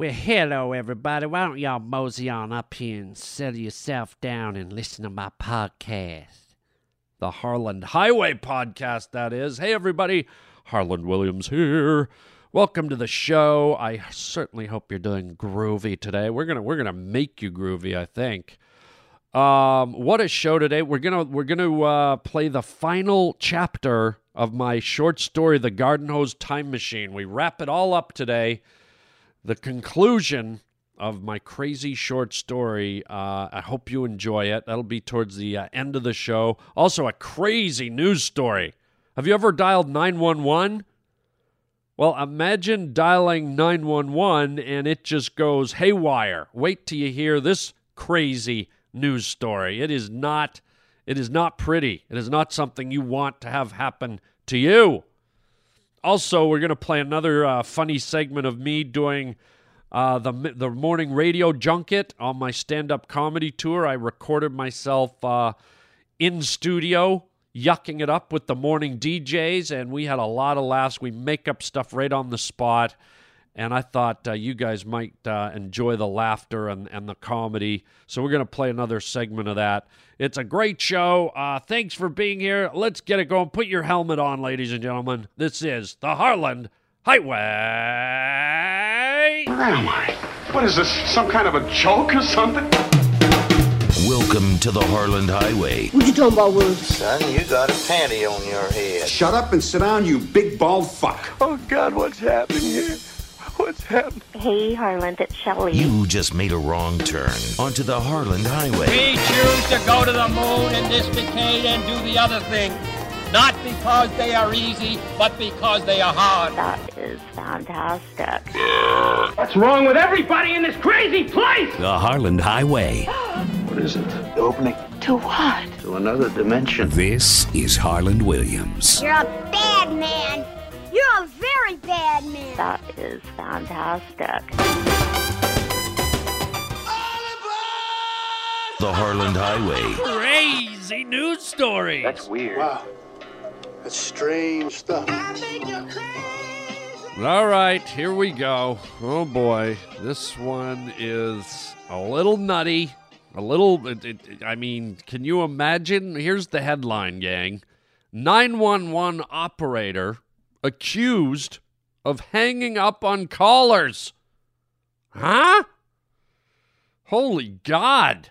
Well, hello, everybody. Why don't y'all mosey on up here and settle yourself down and listen to my podcast? The Harland Highway podcast, that is. Hey, everybody. Harland Williams here. Welcome to the show. I certainly hope you're doing groovy today. We're gonna we're gonna make you groovy, I think. Um, what a show today. We're gonna we're gonna uh, play the final chapter of my short story, The Garden Hose Time Machine. We wrap it all up today. The conclusion of my crazy short story. Uh, I hope you enjoy it. That'll be towards the uh, end of the show. Also, a crazy news story. Have you ever dialed 911? Well, imagine dialing 911 and it just goes haywire. Wait till you hear this crazy news story. It is not it is not pretty. It is not something you want to have happen to you. Also, we're going to play another uh, funny segment of me doing uh, the the morning radio junket on my stand up comedy tour. I recorded myself uh, in studio, yucking it up with the morning DJs, and we had a lot of laughs. We make up stuff right on the spot, and I thought uh, you guys might uh, enjoy the laughter and, and the comedy. So we're going to play another segment of that. It's a great show. Uh, thanks for being here. Let's get it going. Put your helmet on, ladies and gentlemen. This is the Harland Highway. Where am I? What is this? Some kind of a joke or something? Welcome to the Harland Highway. What you talking about, Willis? Son, you got a panty on your head. Shut up and sit down, you big bald fuck. Oh, God, what's happening here? What's happening? Hey, Harland, it's Shelley. You just made a wrong turn onto the Harland Highway. We choose to go to the moon in this decade and do the other thing. Not because they are easy, but because they are hard. That is fantastic. What's wrong with everybody in this crazy place? The Harland Highway. What is it? The opening To what? to another dimension. This is Harland Williams. You're a bad man. You're a very bad man. That is fantastic. The Harland Highway. Crazy news story. That's weird. Wow. That's strange stuff. All right, here we go. Oh boy, this one is a little nutty. A little, it, it, I mean, can you imagine? Here's the headline, gang 911 operator accused of hanging up on callers. Huh? Holy God.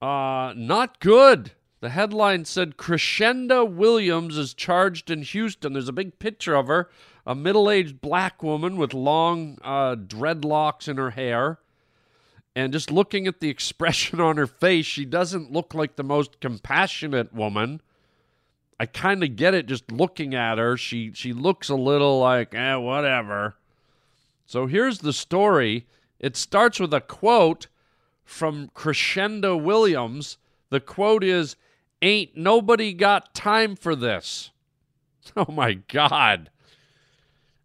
Uh, not good. The headline said Crescenda Williams is charged in Houston. There's a big picture of her, a middle aged black woman with long uh, dreadlocks in her hair. And just looking at the expression on her face, she doesn't look like the most compassionate woman. I kind of get it just looking at her. She she looks a little like, eh, whatever. So here's the story. It starts with a quote from Crescenda Williams. The quote is, Ain't nobody got time for this. Oh my God.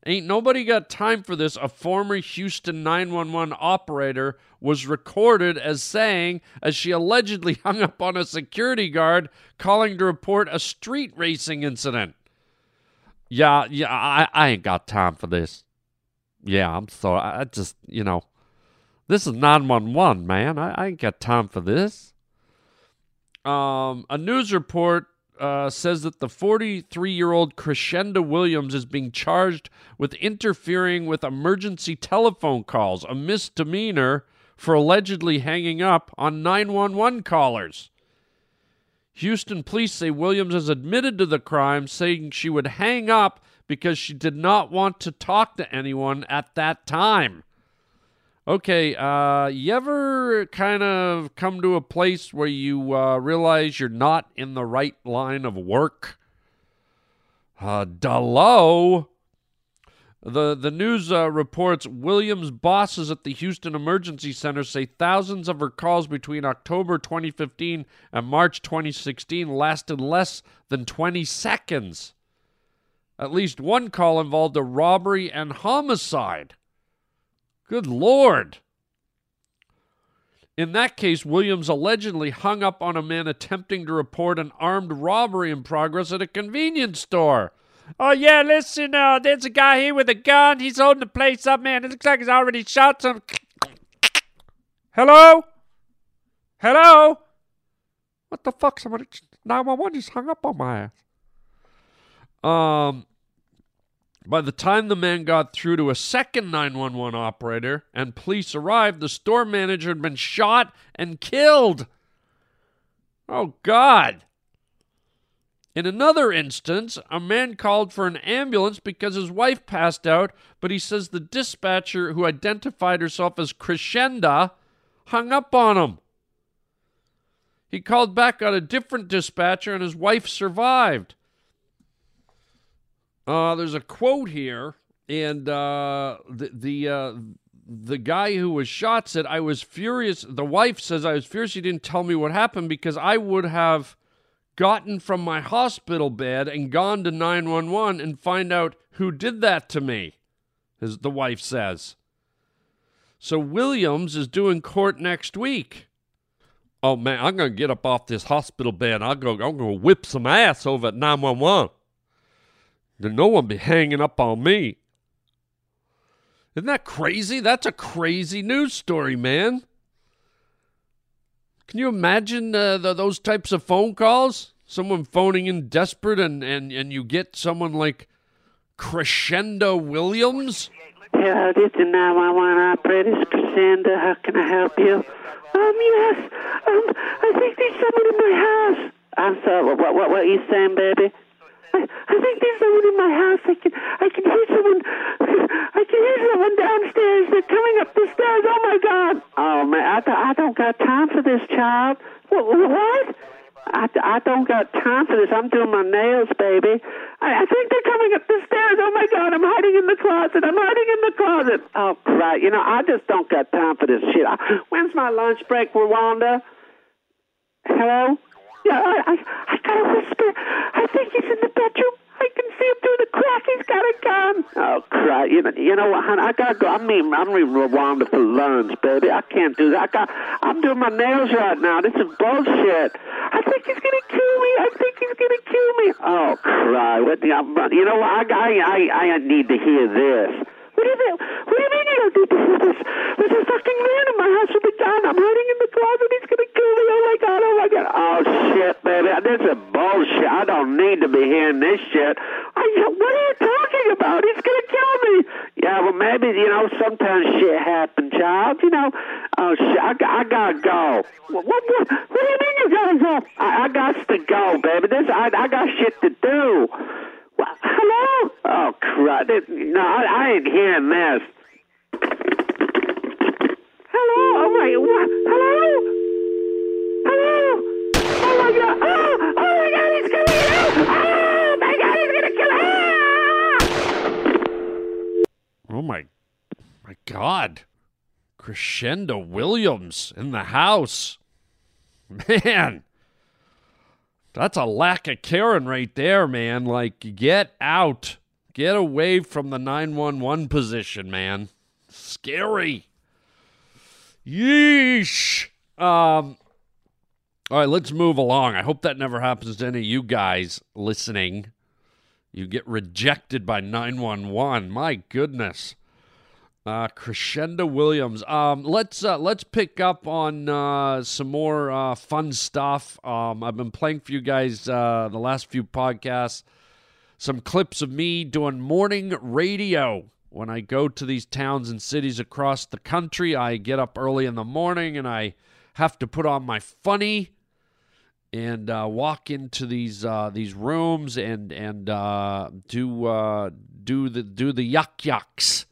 Ain't nobody got time for this. A former Houston 911 operator was recorded as saying, as she allegedly hung up on a security guard calling to report a street racing incident. Yeah, yeah, I, I ain't got time for this. Yeah, I'm sorry. I just, you know, this is 911, man. I, I ain't got time for this. Um, a news report uh, says that the 43 year old Crescenda Williams is being charged with interfering with emergency telephone calls, a misdemeanor for allegedly hanging up on 911 callers. Houston police say Williams has admitted to the crime, saying she would hang up because she did not want to talk to anyone at that time. Okay, uh, you ever kind of come to a place where you uh, realize you're not in the right line of work? Uh, Delo. The the news uh, reports Williams' bosses at the Houston Emergency Center say thousands of her calls between October 2015 and March 2016 lasted less than 20 seconds. At least one call involved a robbery and homicide. Good Lord. In that case, Williams allegedly hung up on a man attempting to report an armed robbery in progress at a convenience store. Oh yeah, listen, uh, there's a guy here with a gun. He's holding the place up, man. It looks like he's already shot some. Hello? Hello? What the fuck? Somebody 911 just hung up on my ass. Um, by the time the man got through to a second 911 operator and police arrived, the store manager had been shot and killed. Oh, God. In another instance, a man called for an ambulance because his wife passed out, but he says the dispatcher, who identified herself as Crescenda, hung up on him. He called back on a different dispatcher and his wife survived. Uh, there's a quote here, and uh, the the uh, the guy who was shot said, "I was furious." The wife says, "I was furious. He didn't tell me what happened because I would have gotten from my hospital bed and gone to 911 and find out who did that to me." As the wife says. So Williams is doing court next week. Oh man, I'm gonna get up off this hospital bed. I'll go. I'm gonna whip some ass over at 911. Then no one be hanging up on me. Isn't that crazy? That's a crazy news story, man. Can you imagine uh, the, those types of phone calls? Someone phoning in desperate, and, and, and you get someone like Crescendo Williams? Hello, this is 911 operator. It's Crescendo. How can I help you? Um, yes. Um, I think there's someone in my house. I'm sorry. What, what, what are you saying, baby? I, I think there's someone in my house. I can, I can hear someone. I can hear someone downstairs. They're coming up the stairs. Oh my God! Oh man, I, th- I don't got time for this, child. What? what? I, I don't got time for this. I'm doing my nails, baby. I, I think they're coming up the stairs. Oh my God! I'm hiding in the closet. I'm hiding in the closet. Oh right. You know, I just don't got time for this shit. I, when's my lunch break, Rhonda? Hello? Yeah, I, I, I gotta whisper. I think he's in the bedroom. I can see him through the crack. He's got a gun. Oh, crap. You know, you know what, honey? I gotta go. I mean, I'm in Rhonda for lunch, baby. I can't do that. I got, I'm doing my nails right now. This is bullshit. I think he's gonna kill me. I think he's gonna kill me. Oh, crap. What the, you know what? I, I, I, I need to hear this. What do you mean? What do you mean you don't need to hear this? There's a fucking man in my house with a gun. I'm hiding in the closet. He's gonna kill me. Oh my god! Oh my god! Oh shit, baby! This is bullshit. I don't need to be hearing this shit. I, said, what are you talking about? He's gonna kill me. Yeah, well maybe you know sometimes shit happens, child. You know. Oh shit! I, I gotta go. What, what? What? What do you mean you gotta go? I, I got to go, baby. This I, I got shit to do. What? Hello? Oh, crap. This, no, I, I ain't hearing this. Hello? Oh, my, what? Hello? Oh, my God. Oh, my God, he's. Oh, my God, he's to kill her. Oh my, my God! Crescendo Williams in the house. Man, that's a lack of caring right there, man. Like, get out, get away from the nine one one position, man. Scary. Yeesh. Um. All right, let's move along. I hope that never happens to any of you guys listening. You get rejected by 911. My goodness. Uh, Crescendo Williams. Um, let's uh, let's pick up on uh, some more uh, fun stuff. Um, I've been playing for you guys uh, the last few podcasts. Some clips of me doing morning radio when I go to these towns and cities across the country. I get up early in the morning and I have to put on my funny and uh, walk into these uh, these rooms and and uh, do uh, do the do the yuck yucks.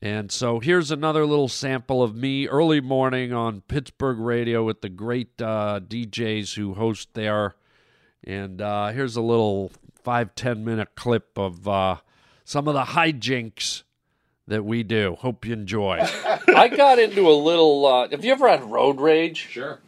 And so here's another little sample of me early morning on Pittsburgh radio with the great uh, DJs who host there. And uh, here's a little five ten minute clip of uh, some of the hijinks that we do. Hope you enjoy. I got into a little. Uh, have you ever had road rage? Sure.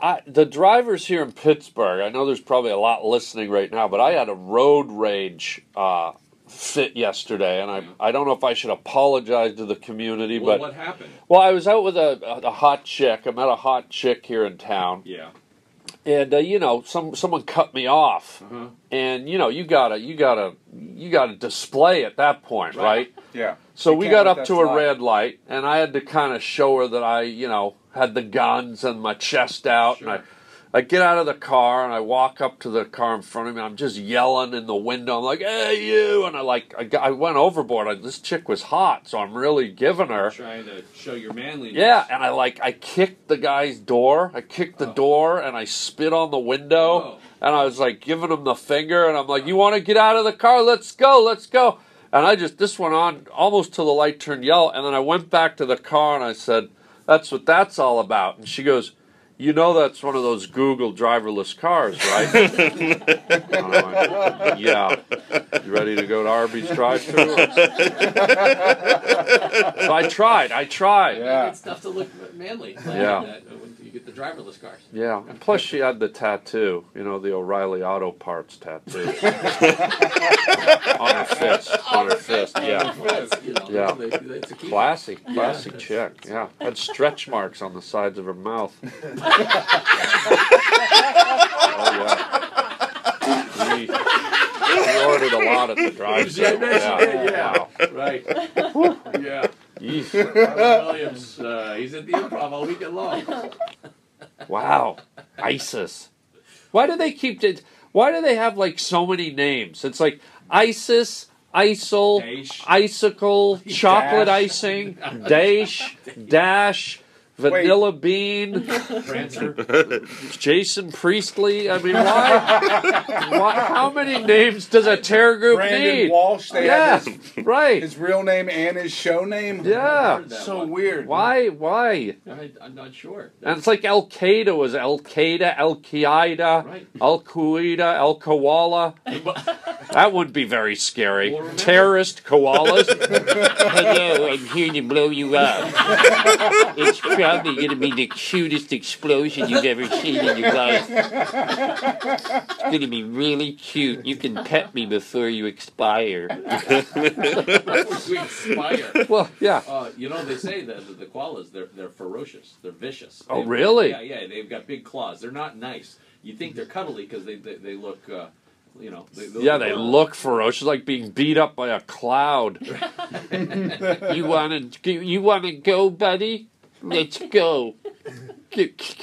I, the drivers here in Pittsburgh, I know there's probably a lot listening right now, but I had a road rage uh, fit yesterday, and I I don't know if I should apologize to the community, Well, but what happened? well, I was out with a, a, a hot chick. I met a hot chick here in town, Yeah. and uh, you know, some someone cut me off, and you know, you gotta you gotta you gotta display at that point, right? Yeah. So You we got up to a fly. red light, and I had to kind of show her that I, you know, had the guns and my chest out, and I. I get out of the car and I walk up to the car in front of me. I'm just yelling in the window. I'm like, "Hey, you!" And I like, I, got- I went overboard. I, this chick was hot, so I'm really giving her. Trying to show your manliness. Yeah, and I like I kicked the guy's door. I kicked the oh. door and I spit on the window and I was like giving him the finger and I'm like, "You want to get out of the car? Let's go. Let's go." And I just this went on almost till the light turned yellow and then I went back to the car and I said, "That's what that's all about." And she goes, "You know that's one of those Google driverless cars, right?" And yeah. You ready to go to Arby's drive through? so I tried. I tried. Yeah. It's tough to look manly. Yeah. That, when you get the driverless cars. Yeah, and plus she had the tattoo, you know, the O'Reilly Auto Parts tattoo on her fist. On her fist, yeah, You know, yeah. they- they- it's a key. Classy, Yeah. classy chick. Yeah, had stretch marks on the sides of her mouth. oh yeah. We, we ordered a lot at the drive-thru. Yeah, I bet you did, yeah. Wow. Right. yeah. Yeesh. Robin Williams, uh, he's at the improv all weekend long. Wow, ISIS. Why do they keep it? Why do they have like so many names? It's like ISIS, ISIL, icicle, chocolate Dash. icing, Dash, Dash, Vanilla Bean, Prancer. Jason Priestley. I mean, why? why how many names does a terror group Brandon need? Walsh. They yeah, have his, right. his real name and his show name. Yeah. So weird. Why? Why? I, I'm not sure. And it's like Al Qaeda was Al Qaeda, Al Qaeda, Right. Al Qaeda, Al Koala. That wouldn't be very scary. Terrorist koalas. Hello, I'm here to blow you up. It's probably going to be the cutest explosion you've ever seen in your life. It's going to be really cute. You can pet me before you expire. We expire. Well, yeah. Uh, you know, they say that the, koalas, they're, they're ferocious. They're vicious. Oh, They've- really? Yeah, yeah. They've got big claws. They're not nice. You think they're cuddly because they, they, they look, uh, you know. They, they Yeah, look they look ferocious, like being beat up by a cloud. You want to you want to go, buddy? Let's go.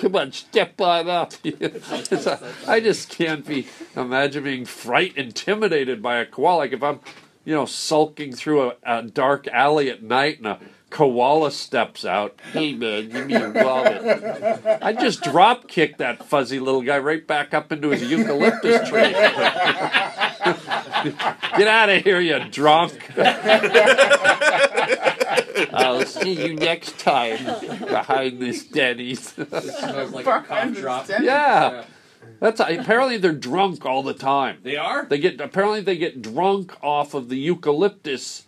Come on, step on up. A- I just can't be imagine being fright intimidated by a koala. Like if I'm, you know, sulking through a, a dark alley at night and a koala steps out. Hey man, give me your wallet. I just drop kick that fuzzy little guy right back up into his eucalyptus tree. Get out of here, you drunk. I'll see you next time behind this Denny's. It smells like a cough drop. Yeah. That's apparently they're drunk all the time. They are? They get apparently they get drunk off of the eucalyptus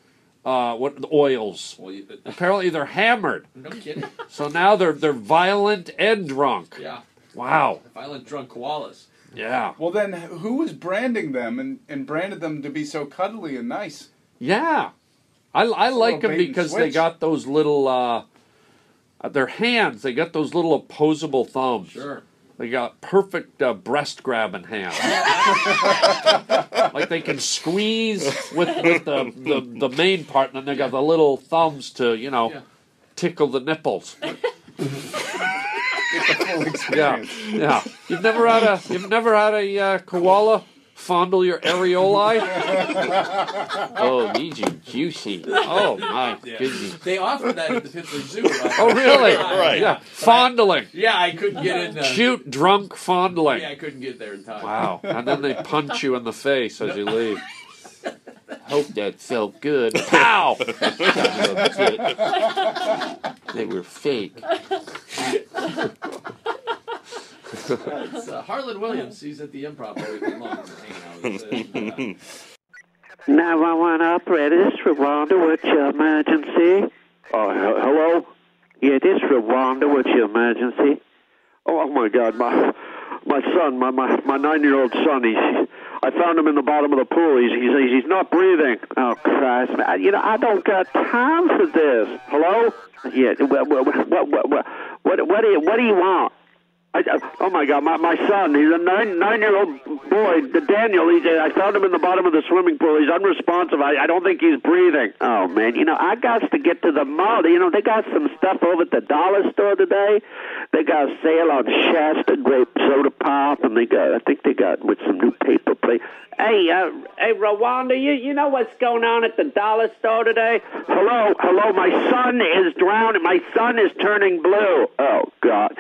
uh, what the oils. Well, you, Apparently they're hammered. no kidding. So now they're they're violent and drunk. Yeah. Wow. Violent drunk koalas. Yeah. Well, then who was branding them and, and branded them to be so cuddly and nice? Yeah. I, I like them because they got those little uh, uh, their hands. They got those little opposable thumbs. Sure. They got perfect uh, breast grabbing hands. like they can squeeze with, with the, the, the main part, and then they got the little thumbs to, you know, Yeah. tickle the nipples. Get the full Yeah, yeah. You've never had a you've never had a uh, koala fondle your areoli. Oh, these are juicy. Oh my Yeah. goodness. They offer that at the Pittsburgh Zoo. uh, Oh really? Right. Yeah, fondling. Yeah, I couldn't get in. Uh, Cute drunk fondling. Yeah, I couldn't get there in time. Wow. And then they punch you in the face as you leave. Hope that felt good. Pow! They were fake. Uh, Harland Williams. He's at the improv all weekend long. Hanging out. He's, uh, 911 operator, this is Rhonda. What's your emergency? Oh, he- hello? Yeah, this is Rhonda. What's your emergency? Oh, oh my God, my my son, my my, my nine year old son. He's I found him in the bottom of the pool. He's he's he's not breathing. Oh, Christ. man. You know, I don't got time for this. Hello? Yeah, what, what, what, what, what, what, do, you, what do you want? I, oh my God, my my son. He's a nine nine year old boy, the Daniel. He's I found him in the bottom of the swimming pool. He's unresponsive. I, I don't think he's breathing. Oh man, you know I got to get to the mall. You know they got some stuff over at the dollar store today. They got a sale on Shasta grape soda pop, and they got I think they got with some new paper plate. Hey, uh, hey, Rhonda, you you know what's going on at the dollar store today? Hello, hello. My son is drowning. My son is turning blue. Oh God.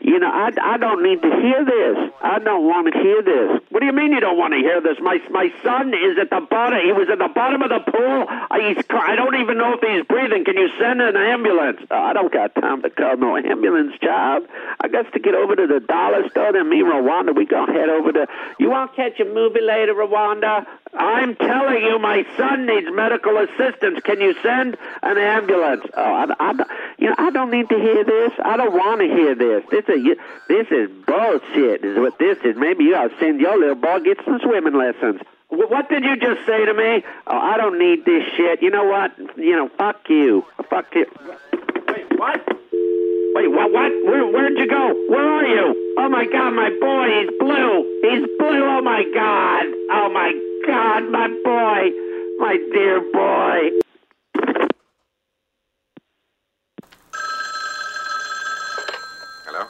You know, I, I don't need to hear this. I don't want to hear this. What do you mean you don't want to hear this? My my son is at the bottom. He was at the bottom of the pool. I, he's I don't even know if he's breathing. Can you send an ambulance? Oh, I don't got time to call no ambulance, child. I got to get over to the dollar store. Then me, Rhonda, we gonna head over to. You want to catch a movie later, Rhonda? I'm telling you, my son needs medical assistance. Can you send an ambulance? Oh, I, I, you know, I don't need to hear this. I don't want to hear this. This is this is bullshit. Is what this is. Maybe you ought to send your little boy get some swimming lessons. What did you just say to me? Oh, I don't need this shit. You know what? You know, fuck you. Fuck you. Wait, what? Wait, what? What? Where, where'd you go? Where are you? Oh my God, my boy, he's blue. He's blue. Oh my God. Oh my God, my boy, my dear boy. Hello?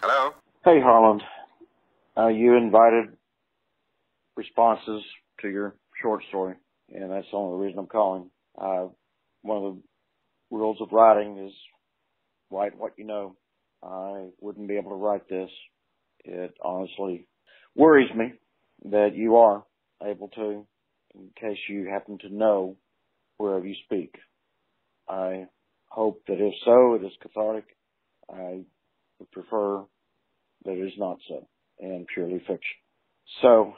Hello? Hey, Harland. Uh, you invited responses to your short story, and that's the only reason I'm calling. Uh, one of the rules of writing is write what you know. I wouldn't be able to write this. It honestly worries me that you are able to, in case you happen to know wherever you speak. I hope that if so, it is cathartic. I would prefer that it is not so and purely fiction. So,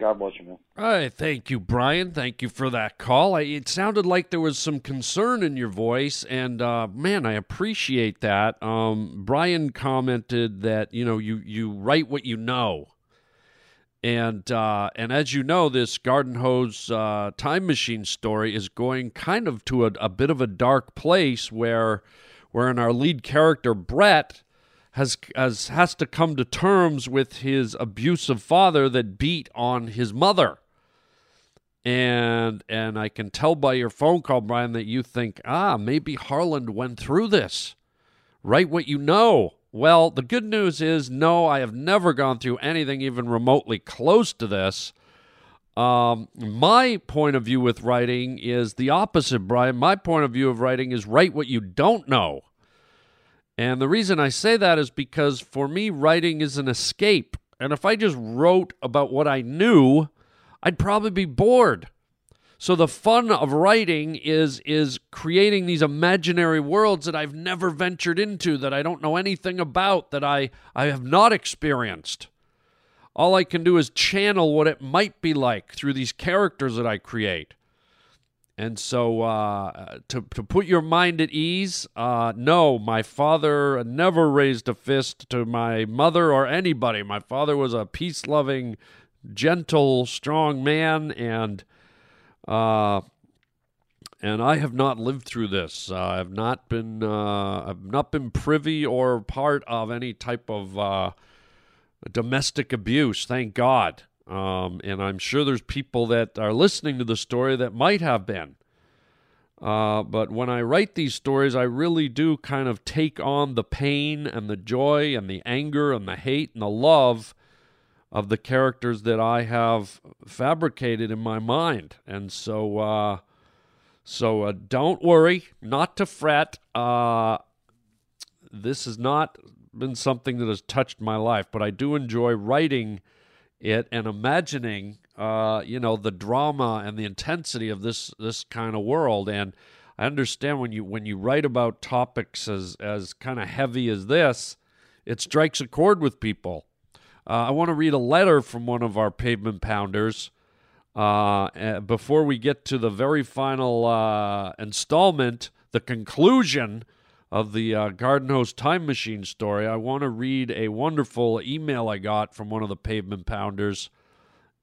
God bless you, man. All right, thank you, Brian. Thank you for that call. I, it sounded like there was some concern in your voice, and uh, man, I appreciate that. Um, Brian commented that you know you you write what you know, and uh, and as you know, this Garden Hose uh, time machine story is going kind of to a, a bit of a dark place where, where in our lead character Brett has has has to come to terms with his abusive father that beat on his mother. And and I can tell by your phone call, Brian, that you think, ah, maybe Harland went through this. Write what you know. Well, the good news is, no, I have never gone through anything even remotely close to this. Um, my point of view with writing is the opposite, Brian. My point of view of writing is write what you don't know. And the reason I say that is because for me, writing is an escape. And if I just wrote about what I knew, I'd probably be bored. So the fun of writing is is creating these imaginary worlds that I've never ventured into, that I don't know anything about, that I, I have not experienced. All I can do is channel what it might be like through these characters that I create. And so, uh, to, to put your mind at ease, uh, no, my father never raised a fist to my mother or anybody. My father was a peace loving, gentle, strong man, and uh, and I have not lived through this. Uh, I've not been uh, I've not been privy or part of any type of uh, domestic abuse. Thank God. Um, and I'm sure there's people that are listening to the story that might have been. Uh, but when I write these stories, I really do kind of take on the pain and the joy and the anger and the hate and the love of the characters that I have fabricated in my mind. And so, uh, so uh, don't worry, not to fret. Uh, this has not been something that has touched my life, but I do enjoy writing it and imagining, uh, you know, the drama and the intensity of this this kind of world. And I understand when you when you write about topics as as kind of heavy as this, it strikes a chord with people. Uh, I want to read a letter from one of our pavement pounders uh, before we get to the very final uh, installment, the conclusion of the uh, Garden Hose Time Machine story. I want to read a wonderful email I got from one of the pavement pounders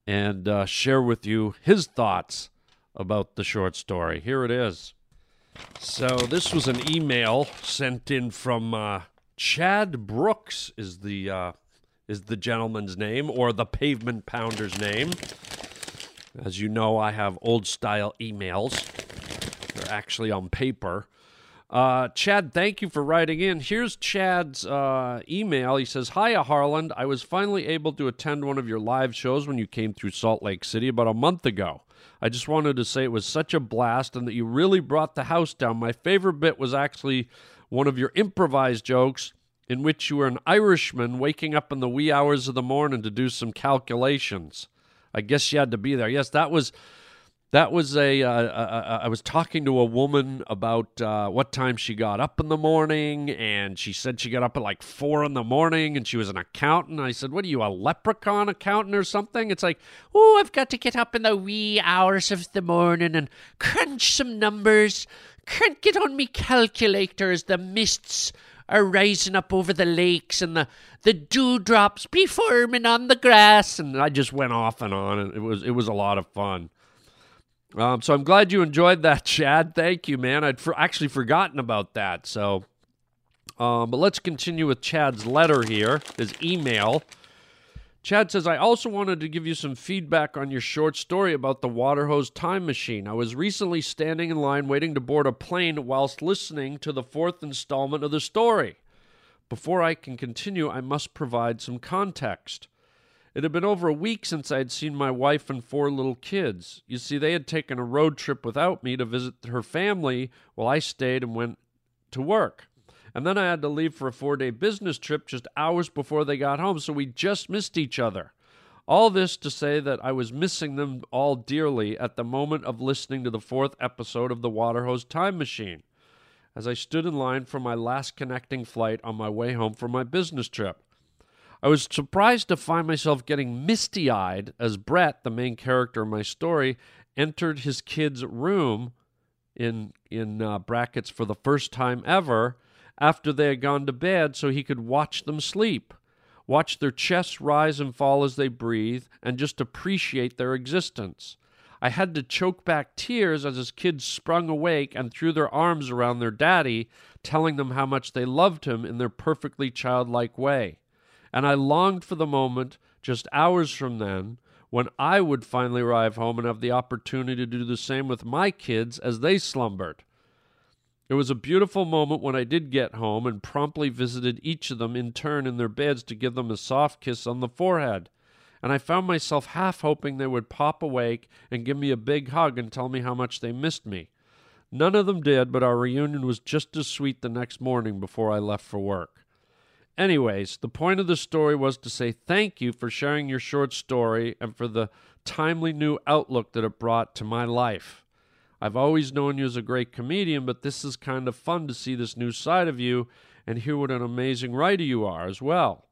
and uh, share with you his thoughts about the short story. Here it is. So, this was an email sent in from uh, Chad Brooks is the uh, is the gentleman's name or the pavement pounder's name. As you know, I have old style emails. They're actually on paper. Uh, Chad, thank you for writing in. Here's Chad's uh, email. He says, Hiya, Harland. I was finally able to attend one of your live shows when you came through Salt Lake City about a month ago. I just wanted to say it was such a blast and that you really brought the house down. My favorite bit was actually one of your improvised jokes in which you were an Irishman waking up in the wee hours of the morning to do some calculations. I guess you had to be there. Yes, that was that was a. Uh, uh, I was talking to a woman about uh, what time she got up in the morning, and she said she got up at like four in the morning, and she was an accountant. I said, "What are you, a leprechaun accountant or something?" It's like, "Oh, I've got to get up in the wee hours of the morning and crunch some numbers. Can't get on me calculator as the mists are rising up over the lakes and the the dewdrops be forming on the grass." And I just went off and on, and it was it was a lot of fun. Um, so I'm glad you enjoyed that, Chad. Thank you, man. I'd for, actually forgotten about that. So, um, but let's continue with Chad's letter here, his email. Chad says, I also wanted to give you some feedback on your short story about the water hose time machine. I was recently standing in line waiting to board a plane whilst listening to the fourth installment of the story. Before I can continue, I must provide some context. It had been over a week since I had seen my wife and four little kids. You see, they had taken a road trip without me to visit her family while I stayed and went to work. And then I had to leave for a four day business trip just hours before they got home, so we just missed each other. All this to say that I was missing them all dearly at the moment of listening to the fourth episode of the Waterhose Time Machine, as I stood in line for my last connecting flight on my way home from my business trip. I was surprised to find myself getting misty eyed as Brett, the main character of my story, entered his kid's room in, in uh, brackets for the first time ever after they had gone to bed so he could watch them sleep, watch their chests rise and fall as they breathe, and just appreciate their existence. I had to choke back tears as his kids sprung awake and threw their arms around their daddy, telling them how much they loved him in their perfectly childlike way and I longed for the moment, just hours from then, when I would finally arrive home and have the opportunity to do the same with my kids as they slumbered. It was a beautiful moment when I did get home and promptly visited each of them in turn in their beds to give them a soft kiss on the forehead. And I found myself half hoping they would pop awake and give me a big hug and tell me how much they missed me. None of them did, but our reunion was just as sweet the next morning before I left for work. Anyways, the point of the story was to say thank you for sharing your short story and for the timely new outlook that it brought to my life. I've always known you as a great comedian, but this is kind of fun to see this new side of you and hear what an amazing writer you are as well.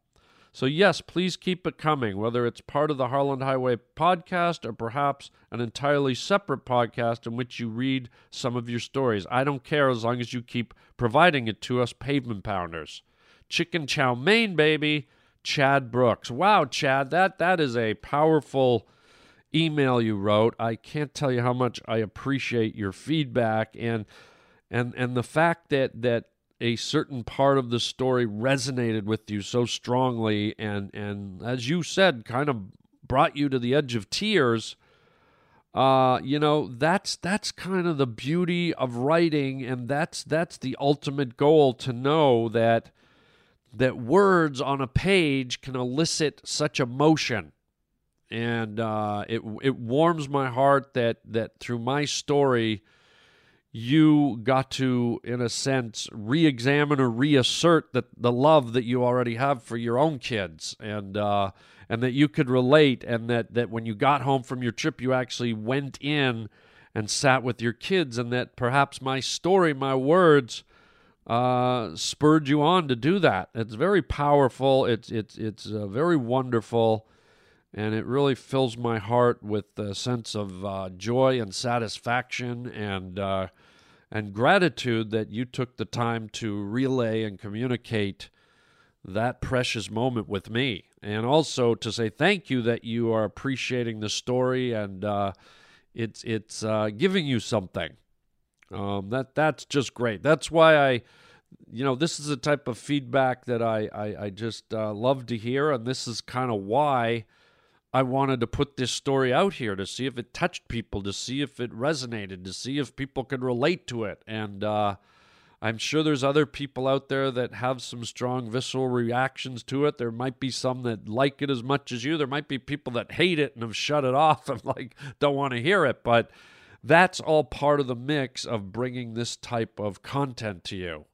So, yes, please keep it coming, whether it's part of the Harland Highway podcast or perhaps an entirely separate podcast in which you read some of your stories. I don't care as long as you keep providing it to us pavement pounders. Chicken chow mein, baby. Chad Brooks. Wow, Chad, that that is a powerful email you wrote. I can't tell you how much I appreciate your feedback and and and the fact that that a certain part of the story resonated with you so strongly and and as you said kind of brought you to the edge of tears uh, you know that's that's kind of the beauty of writing and that's that's the ultimate goal to know that that words on a page can elicit such emotion. And uh, it it warms my heart that that through my story, you got to, in a sense, re-examine or reassert that the love that you already have for your own kids, and uh, and that you could relate, and that that when you got home from your trip, you actually went in and sat with your kids, and that perhaps my story, my words, uh, spurred you on to do that. It's very powerful. It's it's it's uh, very wonderful, and it really fills my heart with a sense of uh, joy and satisfaction and uh, and gratitude that you took the time to relay and communicate that precious moment with me, and also to say thank you that you are appreciating the story and uh, it's it's uh, giving you something. Um, that that's just great. That's why I, you know, this is the type of feedback that I, I, I just uh, love to hear. And this is kind of why I wanted to put this story out here to see if it touched people, to see if it resonated, to see if people could relate to it. And uh, I'm sure there's other people out there that have some strong visceral reactions to it. There might be some that like it as much as you. There might be people that hate it and have shut it off and like don't want to hear it. But that's all part of the mix of bringing this type of content to you.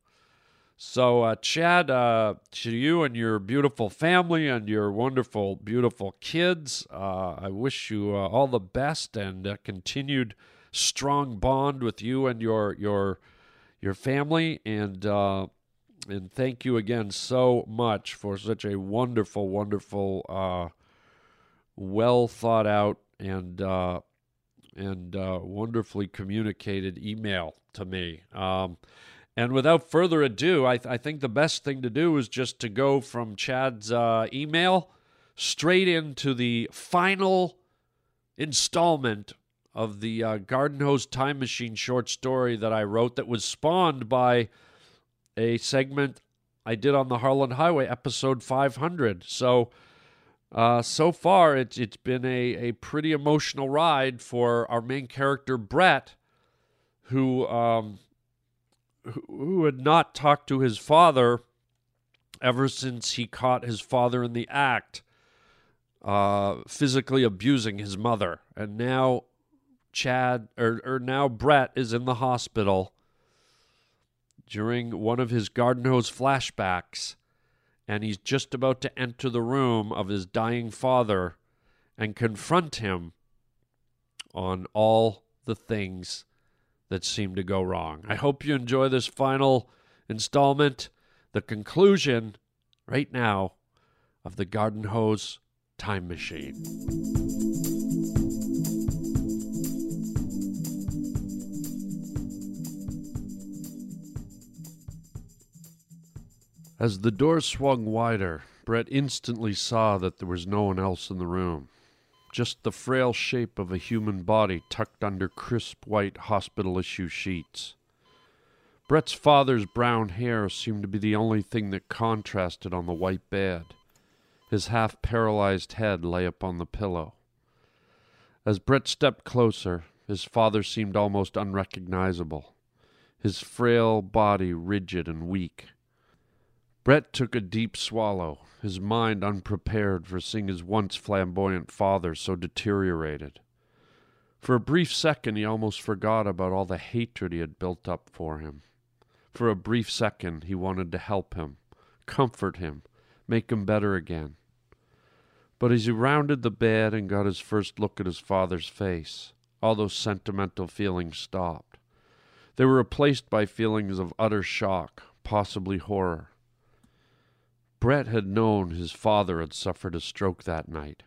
So, uh, Chad, uh, to you and your beautiful family and your wonderful, beautiful kids, uh, I wish you uh, all the best and a continued strong bond with you and your your your family. And uh, and thank you again so much for such a wonderful, wonderful, uh, well thought out and and wonderfully communicated email to me. Um, and without further ado, I, th- I, think the best thing to do is just to go from Chad's uh, email straight into the final installment of the uh, Garden Hose Time Machine short story that I wrote that was spawned by a segment I did on the Harland Highway, episode 500. So, uh, so far, it's, it's been a, a pretty emotional ride for our main character, Brett, who. Um, who who had not talked to his father ever since he caught his father in the act, uh, physically abusing his mother. And now Chad, or, or now Brett, is in the hospital during one of his garden hose flashbacks, and he's just about to enter the room of his dying father and confront him on all the things that seem to go wrong. I hope you enjoy this final installment, the conclusion right now of the Garden Hose Time Machine. As the door swung wider, Brett instantly saw that there was no one else in the room just the frail shape of a human body tucked under crisp white hospital issue sheets. Brett's father's brown hair seemed to be the only thing that contrasted on the white bed. His half paralyzed head lay upon the pillow. As Brett stepped closer, his father seemed almost unrecognizable, his frail body rigid and weak. Brett took a deep swallow, his mind unprepared for seeing his once flamboyant father so deteriorated. For a brief second, he almost forgot about all the hatred he had built up for him. For a brief second, he wanted to help him, comfort him, make him better again. But as he rounded the bed and got his first look at his father's face, all those sentimental feelings stopped. They were replaced by feelings of utter shock, possibly horror. Brett had known his father had suffered a stroke that night.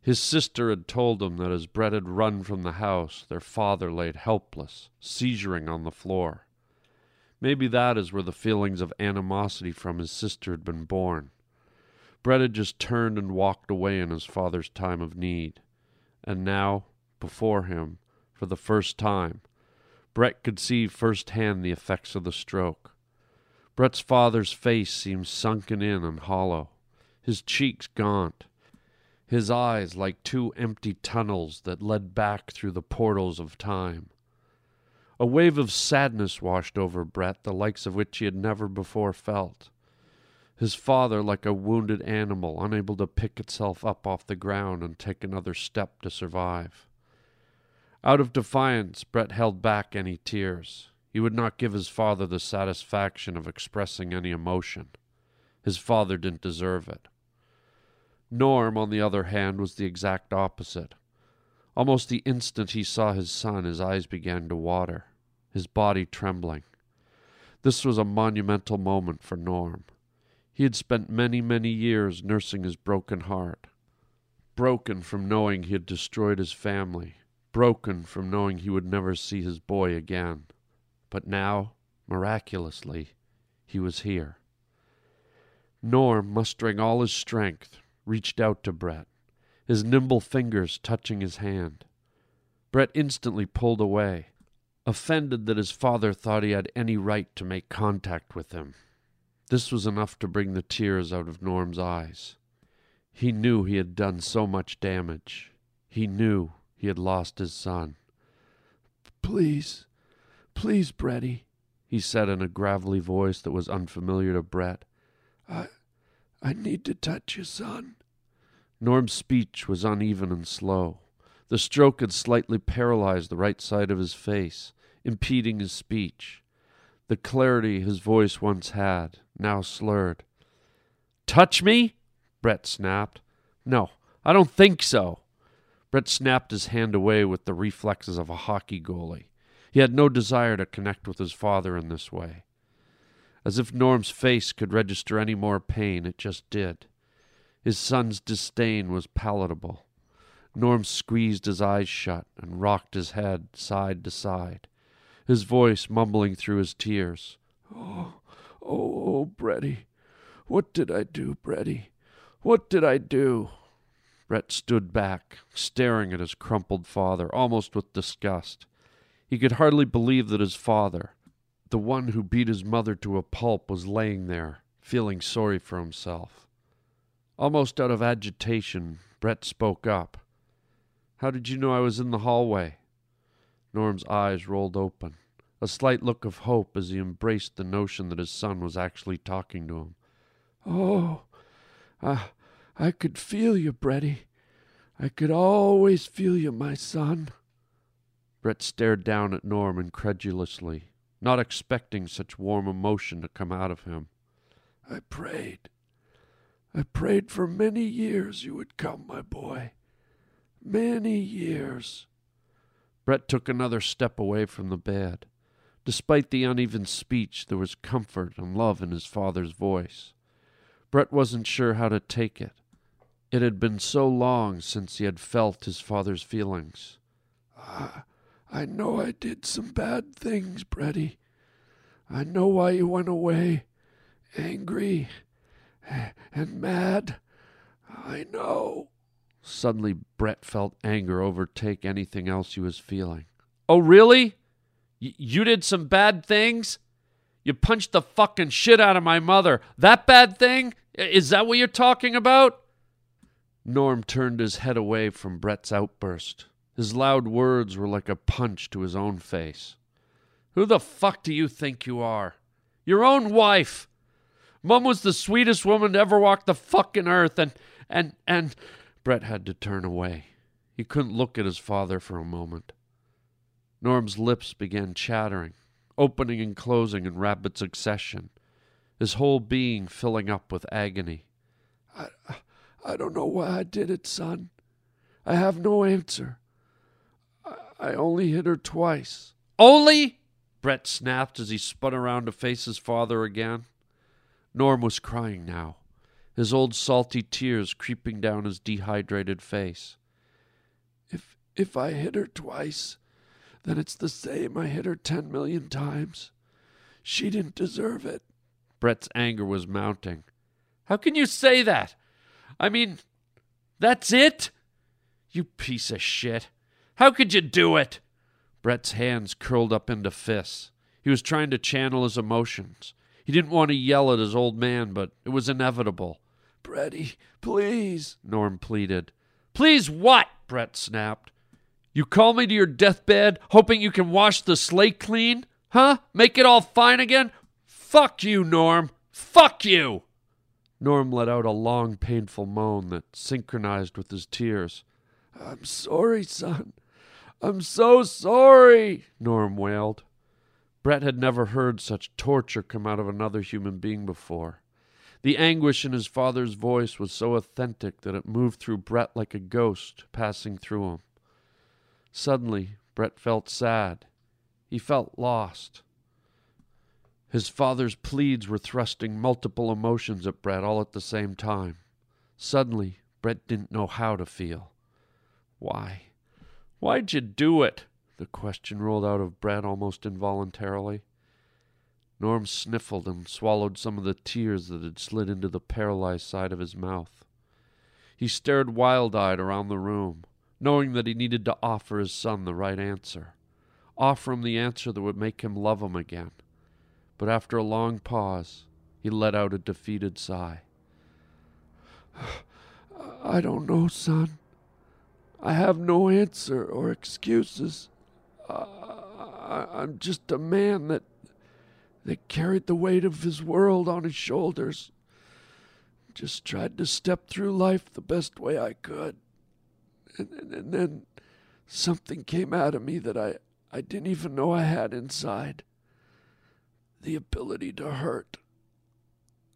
His sister had told him that as Brett had run from the house, their father laid helpless, seizuring on the floor. Maybe that is where the feelings of animosity from his sister had been born. Brett had just turned and walked away in his father's time of need. And now, before him, for the first time, Brett could see firsthand the effects of the stroke. Brett's father's face seemed sunken in and hollow, his cheeks gaunt, his eyes like two empty tunnels that led back through the portals of time. A wave of sadness washed over Brett, the likes of which he had never before felt. His father, like a wounded animal, unable to pick itself up off the ground and take another step to survive. Out of defiance, Brett held back any tears. He would not give his father the satisfaction of expressing any emotion. His father didn't deserve it. Norm, on the other hand, was the exact opposite. Almost the instant he saw his son, his eyes began to water, his body trembling. This was a monumental moment for Norm. He had spent many, many years nursing his broken heart. Broken from knowing he had destroyed his family, broken from knowing he would never see his boy again. But now, miraculously, he was here. Norm, mustering all his strength, reached out to Brett, his nimble fingers touching his hand. Brett instantly pulled away. offended that his father thought he had any right to make contact with him. This was enough to bring the tears out of Norm's eyes. He knew he had done so much damage. He knew he had lost his son. Please, please, Bretty, he said in a gravelly voice that was unfamiliar to Brett. I, I need to touch you, son. Norm's speech was uneven and slow. The stroke had slightly paralyzed the right side of his face, impeding his speech. The clarity his voice once had now slurred. Touch me? Brett snapped. No, I don't think so. Brett snapped his hand away with the reflexes of a hockey goalie. He had no desire to connect with his father in this way. As if Norm's face could register any more pain, it just did. His son's disdain was palatable. Norm squeezed his eyes shut and rocked his head side to side, his voice mumbling through his tears. Oh, oh, oh, Bretty. What did I do, Bretty? What did I do? Brett stood back, staring at his crumpled father, almost with disgust. He could hardly believe that his father, the one who beat his mother to a pulp, was laying there, feeling sorry for himself. Almost out of agitation, Brett spoke up. How did you know I was in the hallway? Norm's eyes rolled open, a slight look of hope as he embraced the notion that his son was actually talking to him. Oh, I, I could feel you, Bretty. I could always feel you, my son. Brett stared down at Norm incredulously, not expecting such warm emotion to come out of him. I prayed. I prayed for many years you would come, my boy. Many years. Brett took another step away from the bed. Despite the uneven speech, there was comfort and love in his father's voice. Brett wasn't sure how to take it. It had been so long since he had felt his father's feelings. I, I know I did some bad things, Bretty. I know why you went away. Angry eh, and mad. I know. Suddenly, Brett felt anger overtake anything else he was feeling. Oh, really? Y- you did some bad things? You punched the fucking shit out of my mother. That bad thing? Is that what you're talking about? Norm turned his head away from Brett's outburst. His loud words were like a punch to his own face. Who the fuck do you think you are? Your own wife. Mum was the sweetest woman to ever walk the fucking earth, and, and, and. Brett had to turn away. He couldn't look at his father for a moment. Norm's lips began chattering, opening and closing in rapid succession, his whole being filling up with agony. I, I don't know why I did it, son. I have no answer. I, only hit her twice. Only? Brett snapped as he spun around to face his father again. Norm was crying now, his old salty tears creeping down his dehydrated face. If if I hit her twice, then it's the same I hit her ten million times. She didn't deserve it. Brett's anger was mounting. How can you say that? I mean, that's it? You piece of shit. How could you do it? Brett's hands curled up into fists. He was trying to channel his emotions. He didn't want to yell at his old man, but it was inevitable. Bretty, please, Norm pleaded. Please what? Brett snapped. You call me to your deathbed hoping you can wash the slate clean? Huh? Make it all fine again? Fuck you, Norm. Fuck you. Norm let out a long, painful moan that synchronized with his tears. I'm sorry, son. I'm so sorry, Norm wailed. Brett had never heard such torture come out of another human being before. The anguish in his father's voice was so authentic that it moved through Brett like a ghost passing through him. Suddenly, Brett felt sad. He felt lost. His father's pleads were thrusting multiple emotions at Brett all at the same time. Suddenly, Brett didn't know how to feel. Why? Why'd you do it? The question rolled out of Brett almost involuntarily. Norm sniffled and swallowed some of the tears that had slid into the paralyzed side of his mouth. He stared wild eyed around the room, knowing that he needed to offer his son the right answer. offer him the answer that would make him love him again. But after a long pause, he let out a defeated sigh. I don't know, son. I have no answer or excuses. Uh, I, I'm just a man that that carried the weight of his world on his shoulders. Just tried to step through life the best way I could. And, and, and then something came out of me that I, I didn't even know I had inside. The ability to hurt,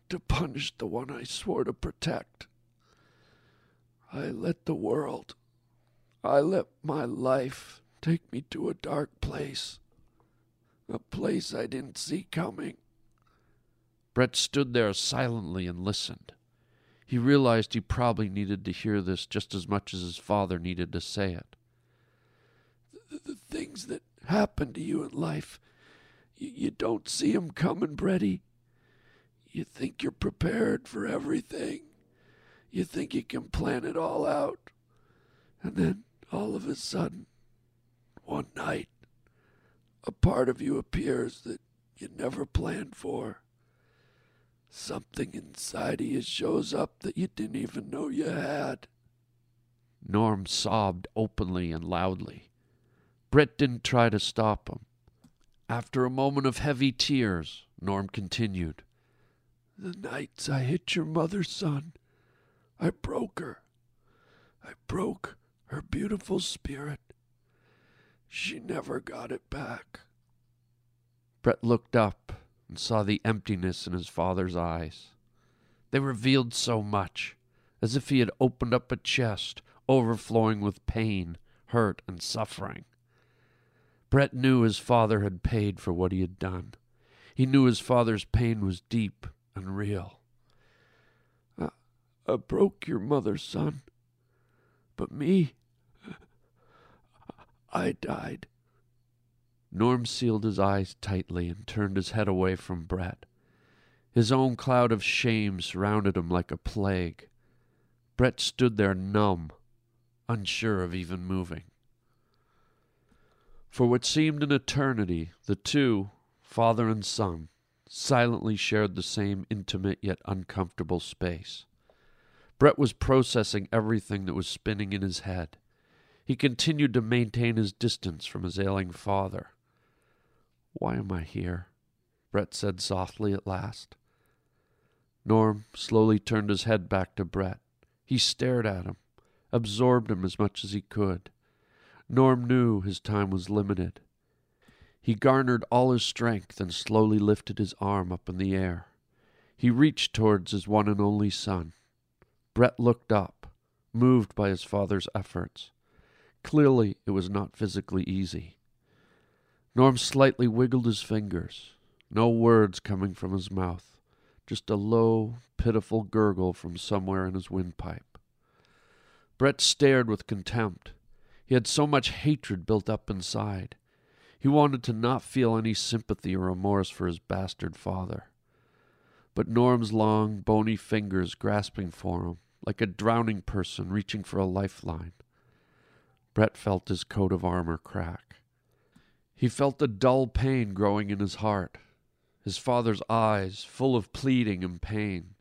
to punish the one I swore to protect. I let the world, I let my life take me to a dark place, a place I didn't see coming. Brett stood there silently and listened. He realized he probably needed to hear this just as much as his father needed to say it. The, the things that happen to you in life, you, you don't see 'em coming, Bretty. You think you're prepared for everything. You think you can plan it all out. And then all of a sudden, one night, a part of you appears that you never planned for. Something inside of you shows up that you didn't even know you had. Norm sobbed openly and loudly. Brett didn't try to stop him. After a moment of heavy tears, Norm continued. The nights I hit your mother, son, I broke her. I broke her beautiful spirit. She never got it back. Brett looked up and saw the emptiness in his father's eyes. They revealed so much, as if he had opened up a chest overflowing with pain, hurt, and suffering. Brett knew his father had paid for what he had done. He knew his father's pain was deep and real. I, I broke your mother, son. But me, I died. Norm sealed his eyes tightly and turned his head away from Brett. His own cloud of shame surrounded him like a plague. Brett stood there numb, unsure of even moving. For what seemed an eternity, the two, father and son, silently shared the same intimate yet uncomfortable space. Brett was processing everything that was spinning in his head. He continued to maintain his distance from his ailing father. Why am I here? Brett said softly at last. Norm slowly turned his head back to Brett. He stared at him, absorbed him as much as he could. Norm knew his time was limited. He garnered all his strength and slowly lifted his arm up in the air. He reached towards his one and only son. Brett looked up, moved by his father's efforts. Clearly, it was not physically easy. Norm slightly wiggled his fingers, no words coming from his mouth, just a low, pitiful gurgle from somewhere in his windpipe. Brett stared with contempt. He had so much hatred built up inside. He wanted to not feel any sympathy or remorse for his bastard father. But Norm's long, bony fingers grasping for him, like a drowning person reaching for a lifeline. Brett felt his coat of armor crack. He felt a dull pain growing in his heart, his father's eyes full of pleading and pain.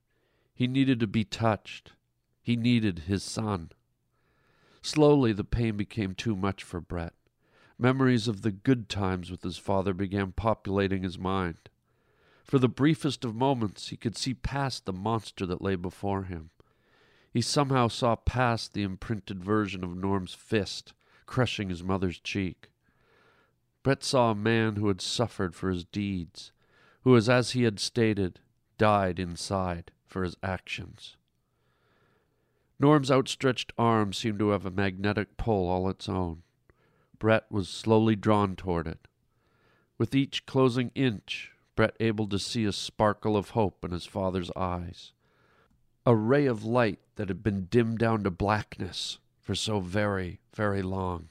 He needed to be touched. He needed his son. Slowly, the pain became too much for Brett. Memories of the good times with his father began populating his mind. For the briefest of moments, he could see past the monster that lay before him. He somehow saw past the imprinted version of Norm's fist crushing his mother's cheek. Brett saw a man who had suffered for his deeds, who was, as he had stated, died inside for his actions. Norm's outstretched arm seemed to have a magnetic pull all its own. Brett was slowly drawn toward it. With each closing inch, Brett able to see a sparkle of hope in his father's eyes. A ray of light that had been dimmed down to blackness for so very, very long.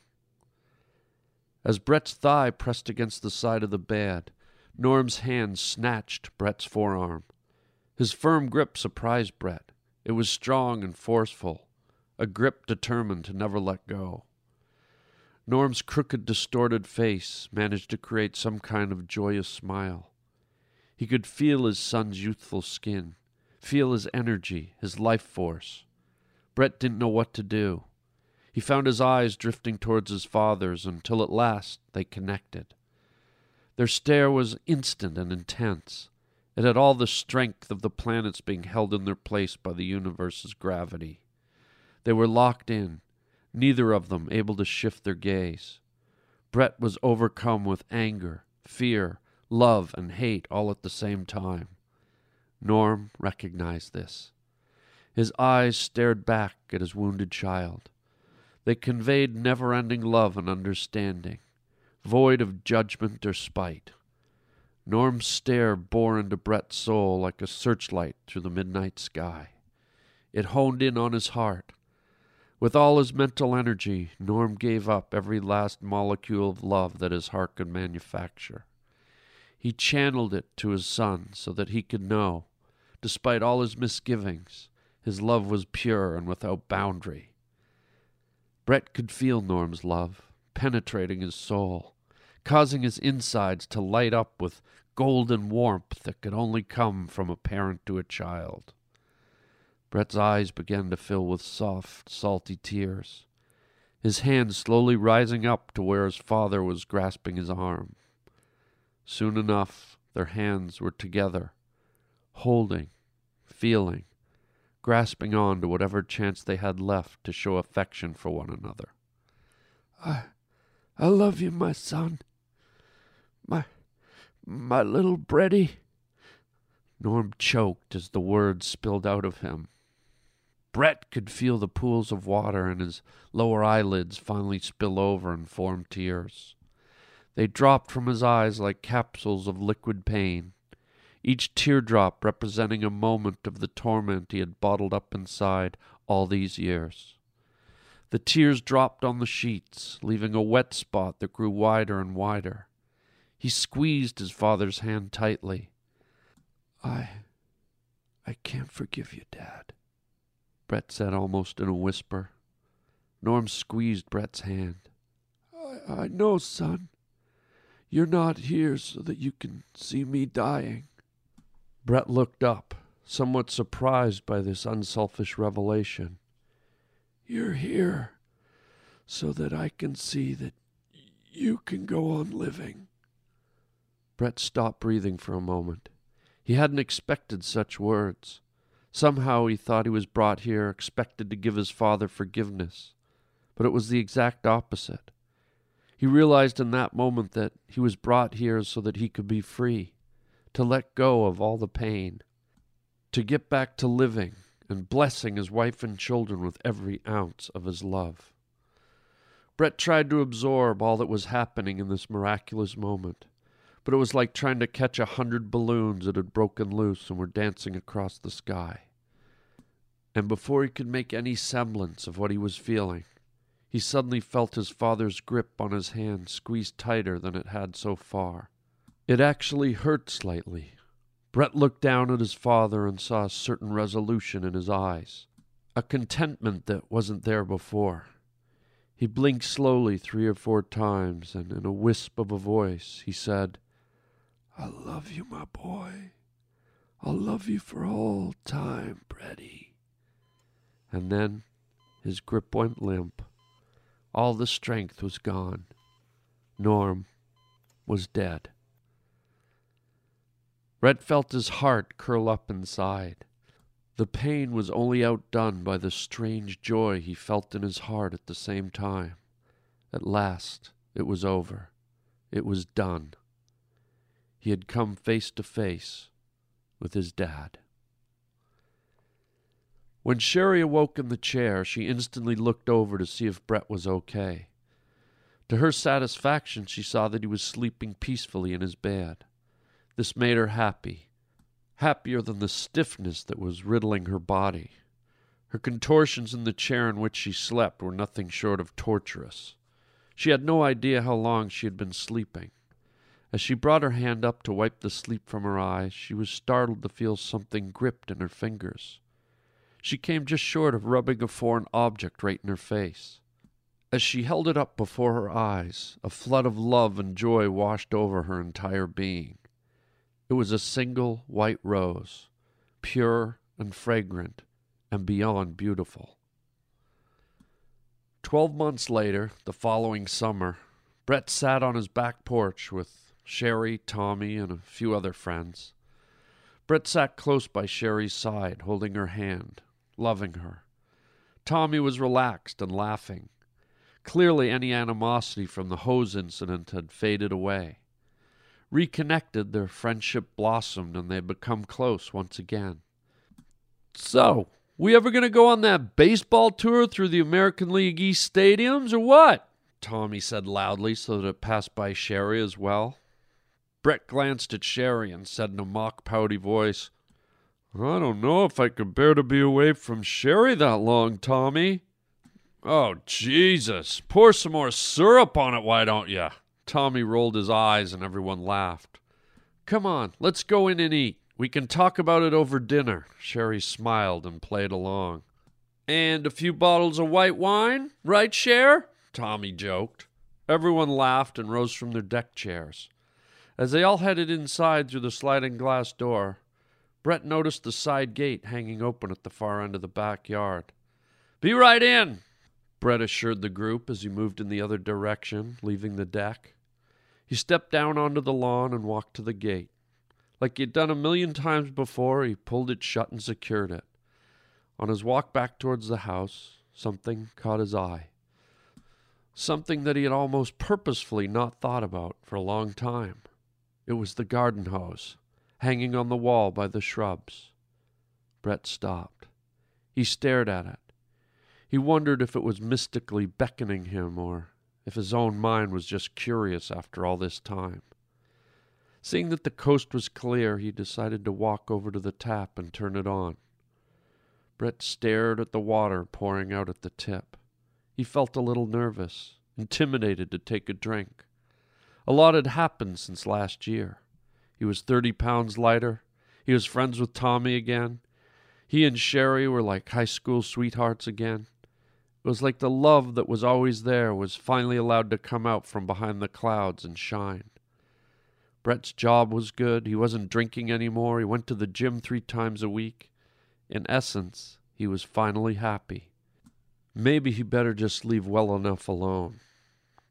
As Brett's thigh pressed against the side of the bed, Norm's hand snatched Brett's forearm. His firm grip surprised Brett. It was strong and forceful, a grip determined to never let go. Norm's crooked, distorted face managed to create some kind of joyous smile. He could feel his son's youthful skin, feel his energy, his life force. Brett didn't know what to do. He found his eyes drifting towards his father's until at last they connected. Their stare was instant and intense. It had all the strength of the planets being held in their place by the universe's gravity. They were locked in, neither of them able to shift their gaze. Brett was overcome with anger, fear, love, and hate all at the same time. Norm recognized this. His eyes stared back at his wounded child. They conveyed never ending love and understanding, void of judgment or spite. Norm's stare bore into Brett's soul like a searchlight through the midnight sky. It honed in on his heart. With all his mental energy, Norm gave up every last molecule of love that his heart could manufacture. He channeled it to his son so that he could know, despite all his misgivings, his love was pure and without boundary. Brett could feel Norm's love, penetrating his soul, causing his insides to light up with golden warmth that could only come from a parent to a child. Brett's eyes began to fill with soft, salty tears, his hand slowly rising up to where his father was grasping his arm. Soon enough, their hands were together, holding, feeling, grasping on to whatever chance they had left to show affection for one another. I, I love you, my son. My, my little Bretty. Norm choked as the words spilled out of him. Brett could feel the pools of water in his lower eyelids finally spill over and form tears. They dropped from his eyes like capsules of liquid pain, each teardrop representing a moment of the torment he had bottled up inside all these years. The tears dropped on the sheets, leaving a wet spot that grew wider and wider. He squeezed his father's hand tightly. I. I can't forgive you, Dad. Brett said almost in a whisper. Norm squeezed Brett's hand. I, I know, son. You're not here so that you can see me dying. Brett looked up, somewhat surprised by this unselfish revelation. You're here so that I can see that you can go on living. Brett stopped breathing for a moment. He hadn't expected such words. Somehow he thought he was brought here expected to give his father forgiveness, but it was the exact opposite. He realized in that moment that he was brought here so that he could be free, to let go of all the pain, to get back to living and blessing his wife and children with every ounce of his love. Brett tried to absorb all that was happening in this miraculous moment, but it was like trying to catch a hundred balloons that had broken loose and were dancing across the sky. And before he could make any semblance of what he was feeling, he suddenly felt his father's grip on his hand squeeze tighter than it had so far. It actually hurt slightly. Brett looked down at his father and saw a certain resolution in his eyes, a contentment that wasn't there before. He blinked slowly three or four times, and in a wisp of a voice he said, I love you, my boy. I'll love you for all time, Bretty. And then his grip went limp. All the strength was gone. Norm was dead. Red felt his heart curl up inside. The pain was only outdone by the strange joy he felt in his heart at the same time. At last it was over. It was done. He had come face to face with his dad. When Sherry awoke in the chair, she instantly looked over to see if Brett was okay. To her satisfaction, she saw that he was sleeping peacefully in his bed. This made her happy, happier than the stiffness that was riddling her body. Her contortions in the chair in which she slept were nothing short of torturous. She had no idea how long she had been sleeping. As she brought her hand up to wipe the sleep from her eyes, she was startled to feel something gripped in her fingers. She came just short of rubbing a foreign object right in her face. As she held it up before her eyes, a flood of love and joy washed over her entire being. It was a single white rose, pure and fragrant and beyond beautiful. Twelve months later, the following summer, Brett sat on his back porch with Sherry, Tommy, and a few other friends. Brett sat close by Sherry's side, holding her hand, loving her. Tommy was relaxed and laughing. Clearly, any animosity from the hose incident had faded away. Reconnected, their friendship blossomed and they had become close once again. So, we ever going to go on that baseball tour through the American League East stadiums or what? Tommy said loudly so that it passed by Sherry as well. Brett glanced at Sherry and said in a mock pouty voice, I don't know if I could bear to be away from Sherry that long, Tommy. Oh, Jesus. Pour some more syrup on it, why don't you? Tommy rolled his eyes and everyone laughed. Come on, let's go in and eat. We can talk about it over dinner. Sherry smiled and played along. And a few bottles of white wine, right, Cher? Tommy joked. Everyone laughed and rose from their deck chairs. As they all headed inside through the sliding glass door, Brett noticed the side gate hanging open at the far end of the backyard. Be right in, Brett assured the group as he moved in the other direction, leaving the deck. He stepped down onto the lawn and walked to the gate. Like he had done a million times before, he pulled it shut and secured it. On his walk back towards the house, something caught his eye. Something that he had almost purposefully not thought about for a long time. It was the garden hose, hanging on the wall by the shrubs. Brett stopped. He stared at it. He wondered if it was mystically beckoning him or if his own mind was just curious after all this time. Seeing that the coast was clear, he decided to walk over to the tap and turn it on. Brett stared at the water pouring out at the tip. He felt a little nervous, intimidated to take a drink. A lot had happened since last year. He was 30 pounds lighter. He was friends with Tommy again. He and Sherry were like high school sweethearts again. It was like the love that was always there was finally allowed to come out from behind the clouds and shine. Brett's job was good. He wasn't drinking anymore. He went to the gym three times a week. In essence, he was finally happy. Maybe he better just leave well enough alone.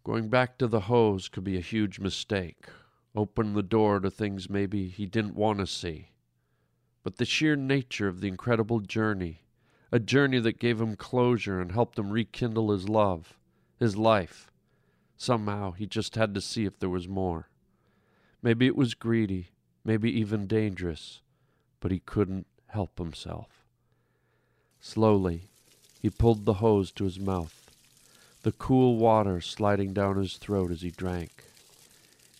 Going back to the hose could be a huge mistake. Open the door to things maybe he didn't want to see. But the sheer nature of the incredible journey, a journey that gave him closure and helped him rekindle his love, his life. Somehow he just had to see if there was more. Maybe it was greedy, maybe even dangerous, but he couldn't help himself. Slowly, he pulled the hose to his mouth, the cool water sliding down his throat as he drank.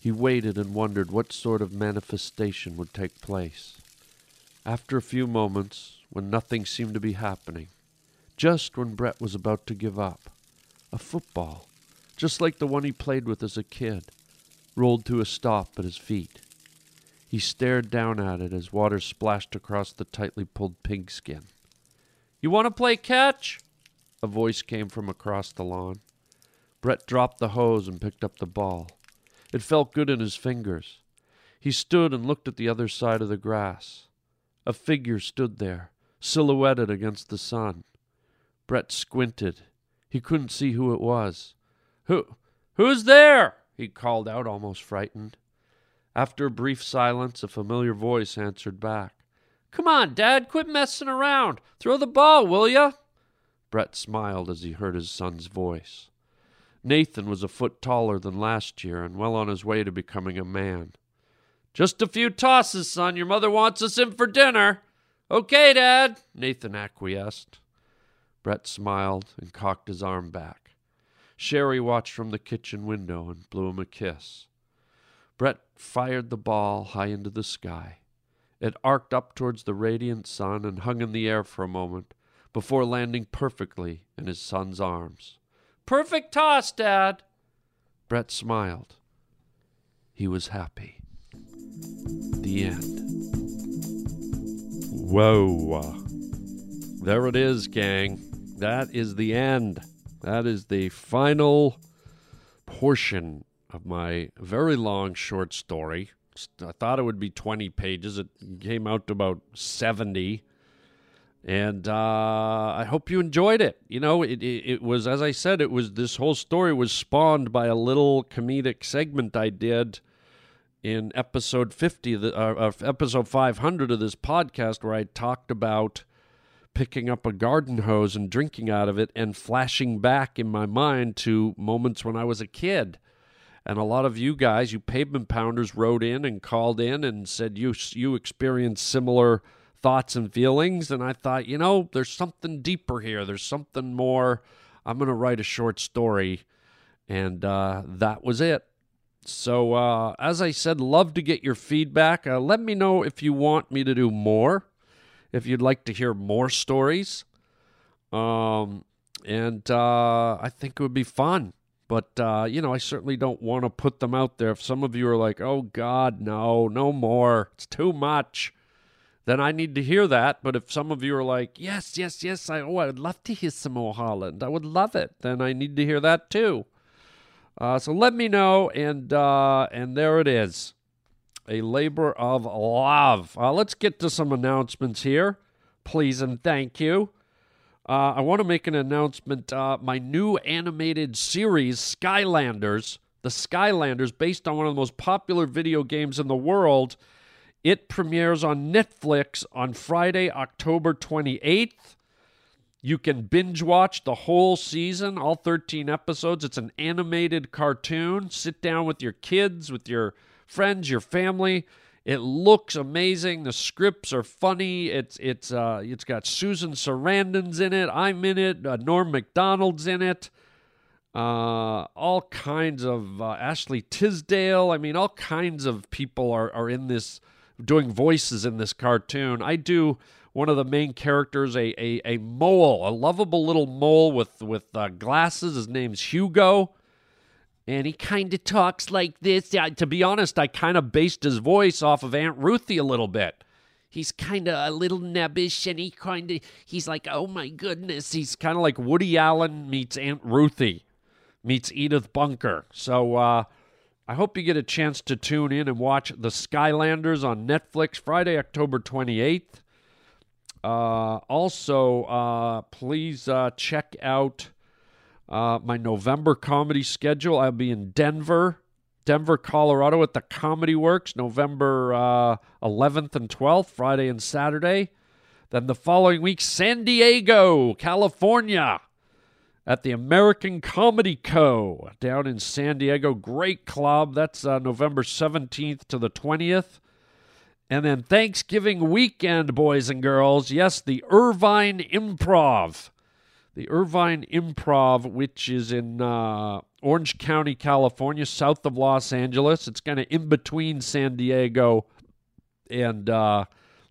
He waited and wondered what sort of manifestation would take place. After a few moments, when nothing seemed to be happening, just when Brett was about to give up, a football, just like the one he played with as a kid, rolled to a stop at his feet. He stared down at it as water splashed across the tightly pulled pigskin. You want to play catch? A voice came from across the lawn. Brett dropped the hose and picked up the ball. It felt good in his fingers. He stood and looked at the other side of the grass. A figure stood there, silhouetted against the sun. Brett squinted. He couldn't see who it was. Who who's there? he called out, almost frightened. After a brief silence, a familiar voice answered back. Come on, Dad, quit messing around. Throw the ball, will ya? Brett smiled as he heard his son's voice. Nathan was a foot taller than last year and well on his way to becoming a man. Just a few tosses, son. Your mother wants us in for dinner. Okay, Dad, Nathan acquiesced. Brett smiled and cocked his arm back. Sherry watched from the kitchen window and blew him a kiss. Brett fired the ball high into the sky. It arced up towards the radiant sun and hung in the air for a moment before landing perfectly in his son's arms. Perfect toss, Dad. Brett smiled. He was happy. The end. Whoa. There it is, gang. That is the end. That is the final portion of my very long short story. I thought it would be 20 pages. It came out to about 70. And uh, I hope you enjoyed it. You know, it, it, it was, as I said, it was this whole story was spawned by a little comedic segment I did in episode 50, the, uh, episode 500 of this podcast, where I talked about picking up a garden hose and drinking out of it and flashing back in my mind to moments when I was a kid. And a lot of you guys, you pavement pounders, wrote in and called in and said you you experienced similar thoughts and feelings. And I thought, you know, there's something deeper here. There's something more. I'm going to write a short story, and uh, that was it. So, uh, as I said, love to get your feedback. Uh, let me know if you want me to do more, if you'd like to hear more stories. Um, and uh, I think it would be fun. But, uh, you know, I certainly don't want to put them out there. If some of you are like, oh, God, no, no more, it's too much, then I need to hear that. But if some of you are like, yes, yes, yes, I, oh, I would love to hear some more Harland, I would love it, then I need to hear that too. Uh, so let me know, and uh, and there it is, a labor of love. Uh, let's get to some announcements here, please and thank you. Uh, I want to make an announcement. Uh, my new animated series, Skylanders, the Skylanders, based on one of the most popular video games in the world, it premieres on Netflix on Friday, October 28th. You can binge watch the whole season, all 13 episodes. It's an animated cartoon. Sit down with your kids, with your friends, your family. It looks amazing. The scripts are funny. It's it's uh, it's got Susan Sarandon's in it. I'm in it. Uh, Norm Macdonald's in it. Uh, all kinds of uh, Ashley Tisdale. I mean, all kinds of people are are in this doing voices in this cartoon. I do one of the main characters, a a, a mole, a lovable little mole with with uh, glasses. His name's Hugo, and he kind of talks like this. Yeah, to be honest, I kind of based his voice off of Aunt Ruthie a little bit. He's kind of a little nebbish, and he kind of he's like, oh my goodness, he's kind of like Woody Allen meets Aunt Ruthie meets Edith Bunker. So. uh I hope you get a chance to tune in and watch The Skylanders on Netflix Friday, October 28th. Uh, also, uh, please uh, check out uh, my November comedy schedule. I'll be in Denver, Denver, Colorado at the Comedy Works, November 11th uh, and 12th, Friday and Saturday. Then the following week, San Diego, California, at the American Comedy Co. down in San Diego. Great club. That's uh, November 17th to the 20th. And then Thanksgiving weekend, boys and girls. Yes, the Irvine Improv. The Irvine Improv, which is in uh, Orange County, California, south of Los Angeles. It's kind of in between San Diego and uh,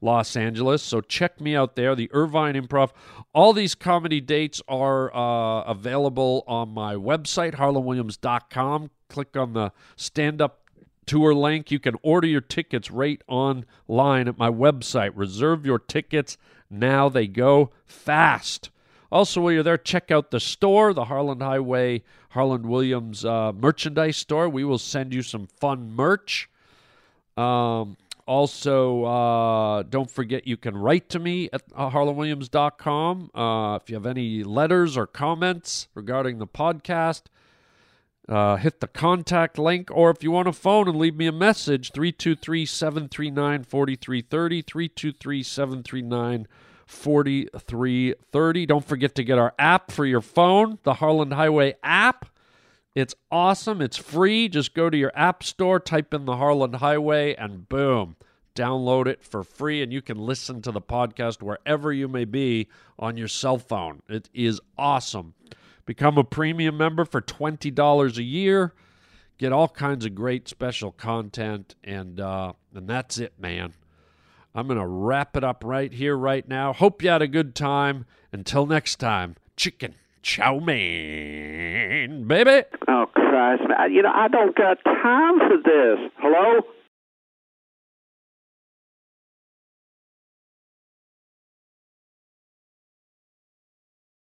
Los Angeles. So check me out there, the Irvine Improv. All these comedy dates are uh, available on my website, harlandwilliams.com. Click on the stand up tour link. You can order your tickets right online at my website. Reserve your tickets now. They go fast. Also, while you're there, check out the store, the Harland Highway Harland Williams uh, merchandise store. We will send you some fun merch. Um, also, uh, don't forget you can write to me at uh, harlandwilliams.com uh, if you have any letters or comments regarding the podcast. Uh, hit the contact link, or if you want to phone and leave me a message, 323 739 4330. 323 739 4330. Don't forget to get our app for your phone, the Harland Highway app. It's awesome. It's free. Just go to your app store, type in the Harland Highway, and boom, download it for free. And you can listen to the podcast wherever you may be on your cell phone. It is awesome. Become a premium member for $20 a year. Get all kinds of great special content, and uh, and that's it, man. I'm gonna wrap it up right here, right now. Hope you had a good time. Until next time, chicken chow mein, baby. Oh Christ! You know I don't got time for this. Hello.